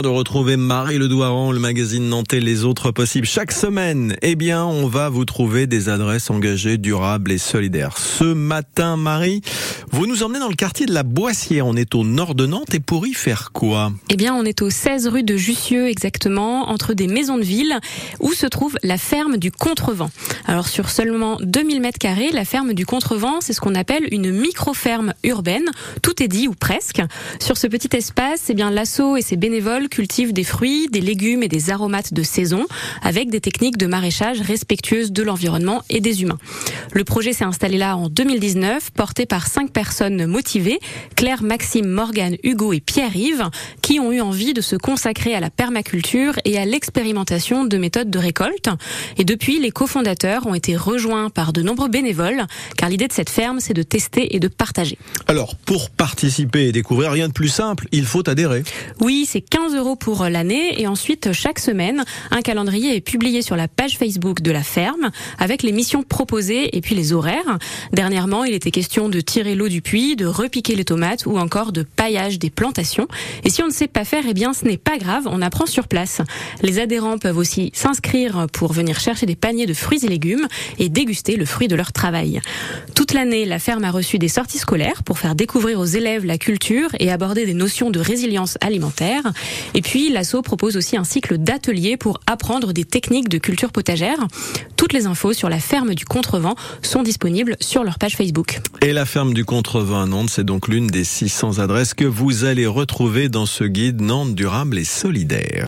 de retrouver Marie Ledouaran, le magazine Nantais Les Autres Possibles. Chaque semaine, eh bien, on va vous trouver des adresses engagées, durables et solidaires. Ce matin, Marie, vous nous emmenez dans le quartier de la Boissière. On est au nord de Nantes et pour y faire quoi? Eh bien, on est au 16 rue de Jussieu exactement, entre des maisons de ville, où se trouve la ferme du Contrevent. Alors, sur seulement 2000 mètres carrés, la ferme du Contrevent, c'est ce qu'on appelle une micro-ferme urbaine. Tout est dit, ou presque. Sur ce petit espace, eh bien, l'assaut et ses bénévoles cultive des fruits, des légumes et des aromates de saison avec des techniques de maraîchage respectueuses de l'environnement et des humains. Le projet s'est installé là en 2019, porté par cinq personnes motivées, Claire, Maxime, Morgane, Hugo et Pierre-Yves, qui ont eu envie de se consacrer à la permaculture et à l'expérimentation de méthodes de récolte. Et depuis, les cofondateurs ont été rejoints par de nombreux bénévoles, car l'idée de cette ferme, c'est de tester et de partager. Alors, pour participer et découvrir, rien de plus simple, il faut adhérer. Oui, c'est 15 euros pour l'année et ensuite chaque semaine un calendrier est publié sur la page Facebook de la ferme avec les missions proposées et puis les horaires. Dernièrement, il était question de tirer l'eau du puits, de repiquer les tomates ou encore de paillage des plantations. Et si on ne sait pas faire, eh bien ce n'est pas grave, on apprend sur place. Les adhérents peuvent aussi s'inscrire pour venir chercher des paniers de fruits et légumes et déguster le fruit de leur travail. Toute l'année, la ferme a reçu des sorties scolaires pour faire découvrir aux élèves la culture et aborder des notions de résilience alimentaire. Et puis, l'ASSO propose aussi un cycle d'ateliers pour apprendre des techniques de culture potagère. Toutes les infos sur la ferme du Contrevent sont disponibles sur leur page Facebook. Et la ferme du Contrevent à Nantes, c'est donc l'une des 600 adresses que vous allez retrouver dans ce guide Nantes durable et solidaire.